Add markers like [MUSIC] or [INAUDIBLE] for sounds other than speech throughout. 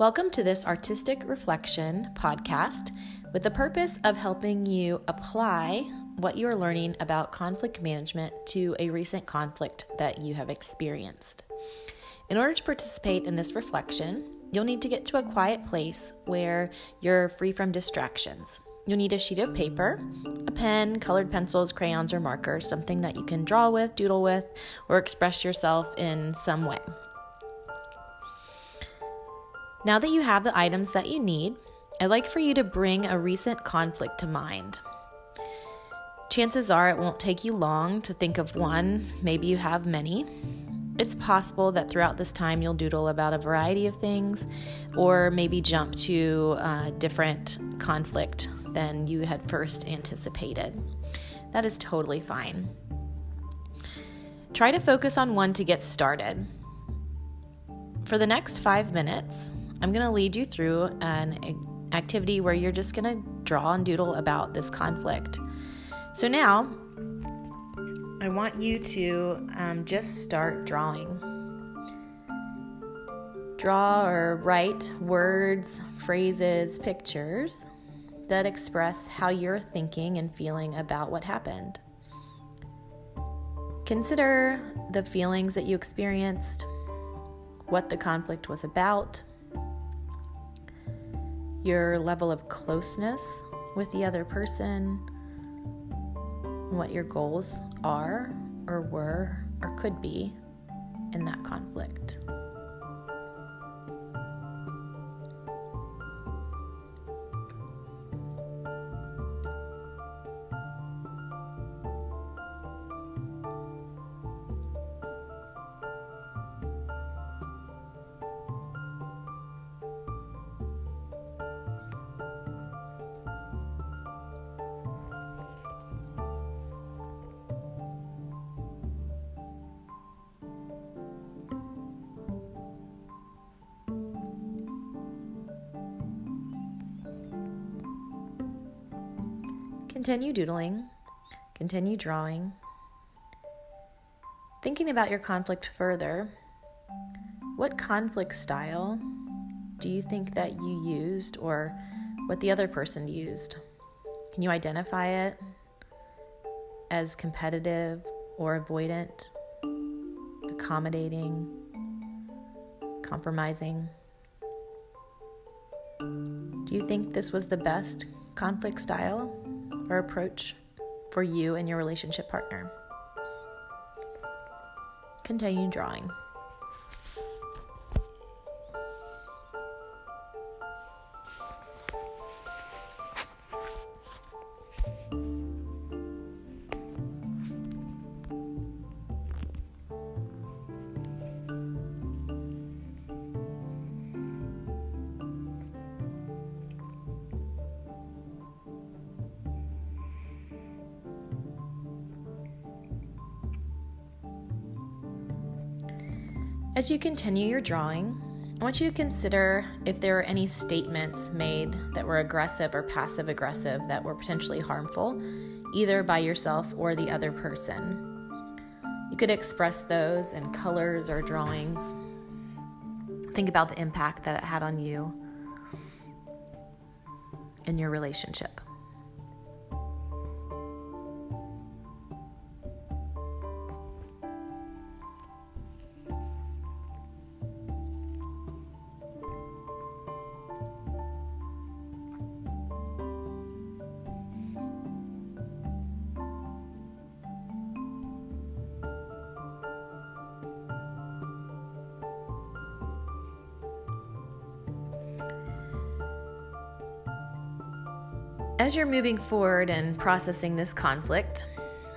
Welcome to this Artistic Reflection podcast with the purpose of helping you apply what you are learning about conflict management to a recent conflict that you have experienced. In order to participate in this reflection, you'll need to get to a quiet place where you're free from distractions. You'll need a sheet of paper, a pen, colored pencils, crayons, or markers, something that you can draw with, doodle with, or express yourself in some way. Now that you have the items that you need, I'd like for you to bring a recent conflict to mind. Chances are it won't take you long to think of one, mm. maybe you have many. It's possible that throughout this time you'll doodle about a variety of things or maybe jump to a different conflict than you had first anticipated. That is totally fine. Try to focus on one to get started. For the next five minutes, I'm going to lead you through an activity where you're just going to draw and doodle about this conflict. So now, I want you to um, just start drawing. Draw or write words, phrases, pictures that express how you're thinking and feeling about what happened. Consider the feelings that you experienced, what the conflict was about, your level of closeness with the other person, what your goals are or were or could be in that conflict. Continue doodling, continue drawing. Thinking about your conflict further, what conflict style do you think that you used or what the other person used? Can you identify it as competitive or avoidant, accommodating, compromising? Do you think this was the best conflict style? Or approach for you and your relationship partner. Continue drawing. As you continue your drawing, I want you to consider if there are any statements made that were aggressive or passive aggressive that were potentially harmful, either by yourself or the other person. You could express those in colors or drawings. Think about the impact that it had on you in your relationship. As you're moving forward and processing this conflict,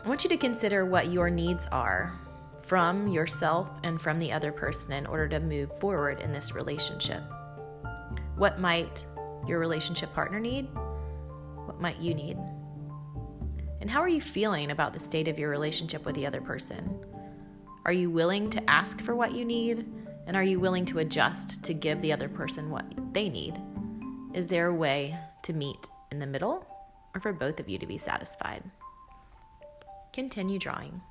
I want you to consider what your needs are from yourself and from the other person in order to move forward in this relationship. What might your relationship partner need? What might you need? And how are you feeling about the state of your relationship with the other person? Are you willing to ask for what you need? And are you willing to adjust to give the other person what they need? Is there a way to meet in the middle or for both of you to be satisfied. Continue drawing.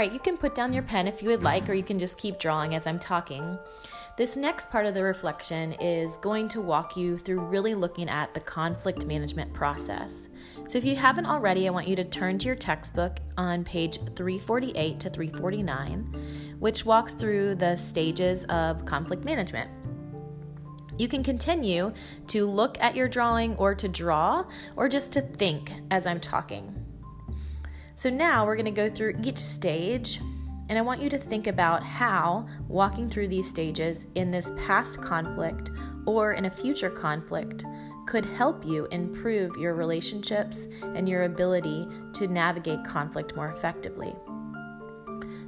Right, you can put down your pen if you would like, or you can just keep drawing as I'm talking. This next part of the reflection is going to walk you through really looking at the conflict management process. So, if you haven't already, I want you to turn to your textbook on page 348 to 349, which walks through the stages of conflict management. You can continue to look at your drawing or to draw or just to think as I'm talking. So, now we're going to go through each stage and I want you to think about how walking through these stages in this past conflict or in a future conflict could help you improve your relationships and your ability to navigate conflict more effectively.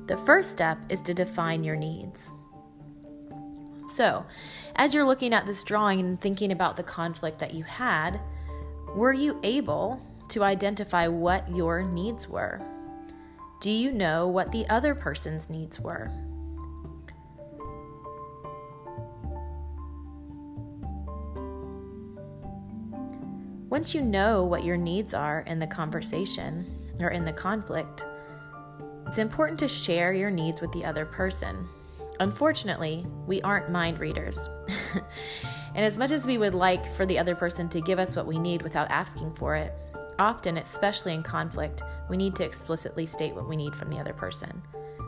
The first step is to define your needs. So, as you're looking at this drawing and thinking about the conflict that you had, were you able to identify what your needs were? Do you know what the other person's needs were? Once you know what your needs are in the conversation or in the conflict, it's important to share your needs with the other person. Unfortunately, we aren't mind readers. [LAUGHS] and as much as we would like for the other person to give us what we need without asking for it, Often, especially in conflict, we need to explicitly state what we need from the other person.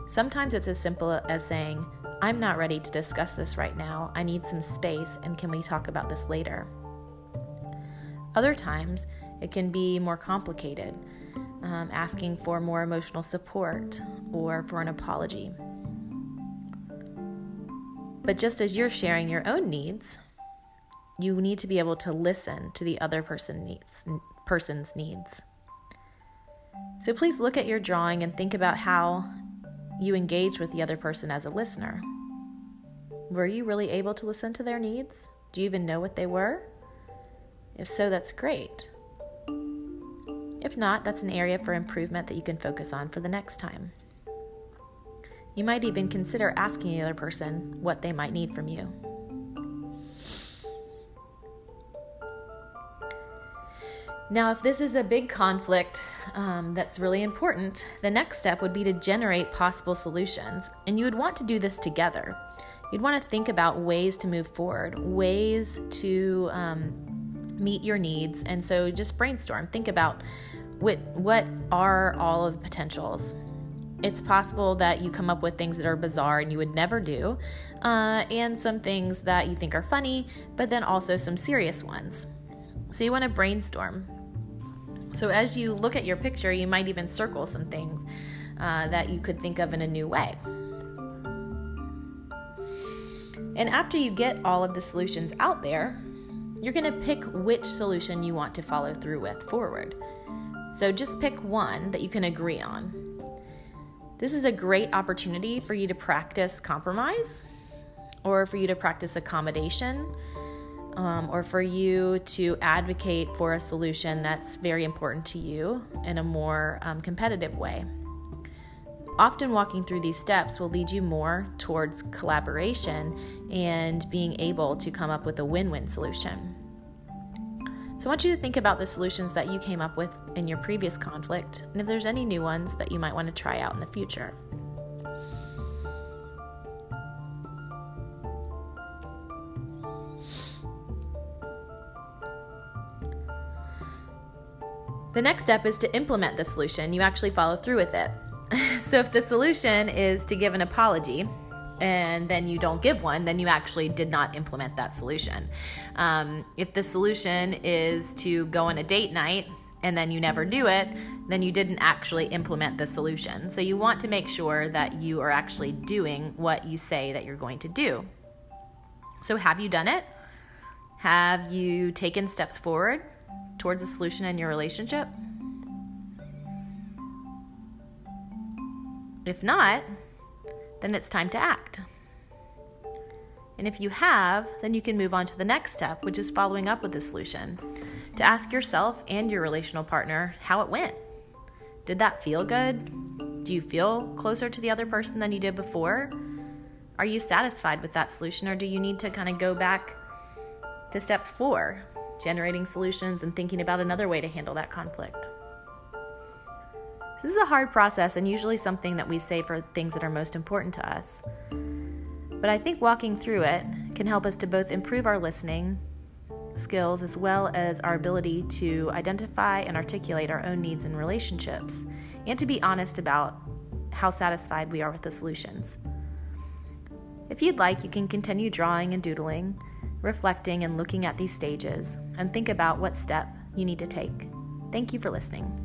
Sometimes it's as simple as saying, I'm not ready to discuss this right now. I need some space, and can we talk about this later? Other times, it can be more complicated, um, asking for more emotional support or for an apology. But just as you're sharing your own needs, you need to be able to listen to the other person's needs person's needs. So please look at your drawing and think about how you engage with the other person as a listener. Were you really able to listen to their needs? Do you even know what they were? If so, that's great. If not, that's an area for improvement that you can focus on for the next time. You might even consider asking the other person what they might need from you. Now, if this is a big conflict um, that's really important, the next step would be to generate possible solutions. And you would want to do this together. You'd want to think about ways to move forward, ways to um, meet your needs. And so just brainstorm. Think about what, what are all of the potentials. It's possible that you come up with things that are bizarre and you would never do, uh, and some things that you think are funny, but then also some serious ones. So you want to brainstorm. So as you look at your picture, you might even circle some things uh, that you could think of in a new way. And after you get all of the solutions out there, you're going to pick which solution you want to follow through with forward. So just pick one that you can agree on. This is a great opportunity for you to practice compromise or for you to practice accommodation um, or for you to advocate for a solution that's very important to you in a more um, competitive way. Often, walking through these steps will lead you more towards collaboration and being able to come up with a win win solution. So, I want you to think about the solutions that you came up with in your previous conflict and if there's any new ones that you might want to try out in the future. The next step is to implement the solution. You actually follow through with it. [LAUGHS] so if the solution is to give an apology, and then you don't give one, then you actually did not implement that solution. Um, if the solution is to go on a date night and then you never do it, then you didn't actually implement the solution. So you want to make sure that you are actually doing what you say that you're going to do. So, have you done it? Have you taken steps forward? Towards a solution in your relationship? If not, then it's time to act. And if you have, then you can move on to the next step, which is following up with the solution. To ask yourself and your relational partner how it went. Did that feel good? Do you feel closer to the other person than you did before? Are you satisfied with that solution, or do you need to kind of go back to step four? Generating solutions and thinking about another way to handle that conflict. This is a hard process and usually something that we save for things that are most important to us. But I think walking through it can help us to both improve our listening skills as well as our ability to identify and articulate our own needs and relationships, and to be honest about how satisfied we are with the solutions. If you'd like, you can continue drawing and doodling, reflecting and looking at these stages, and think about what step you need to take. Thank you for listening.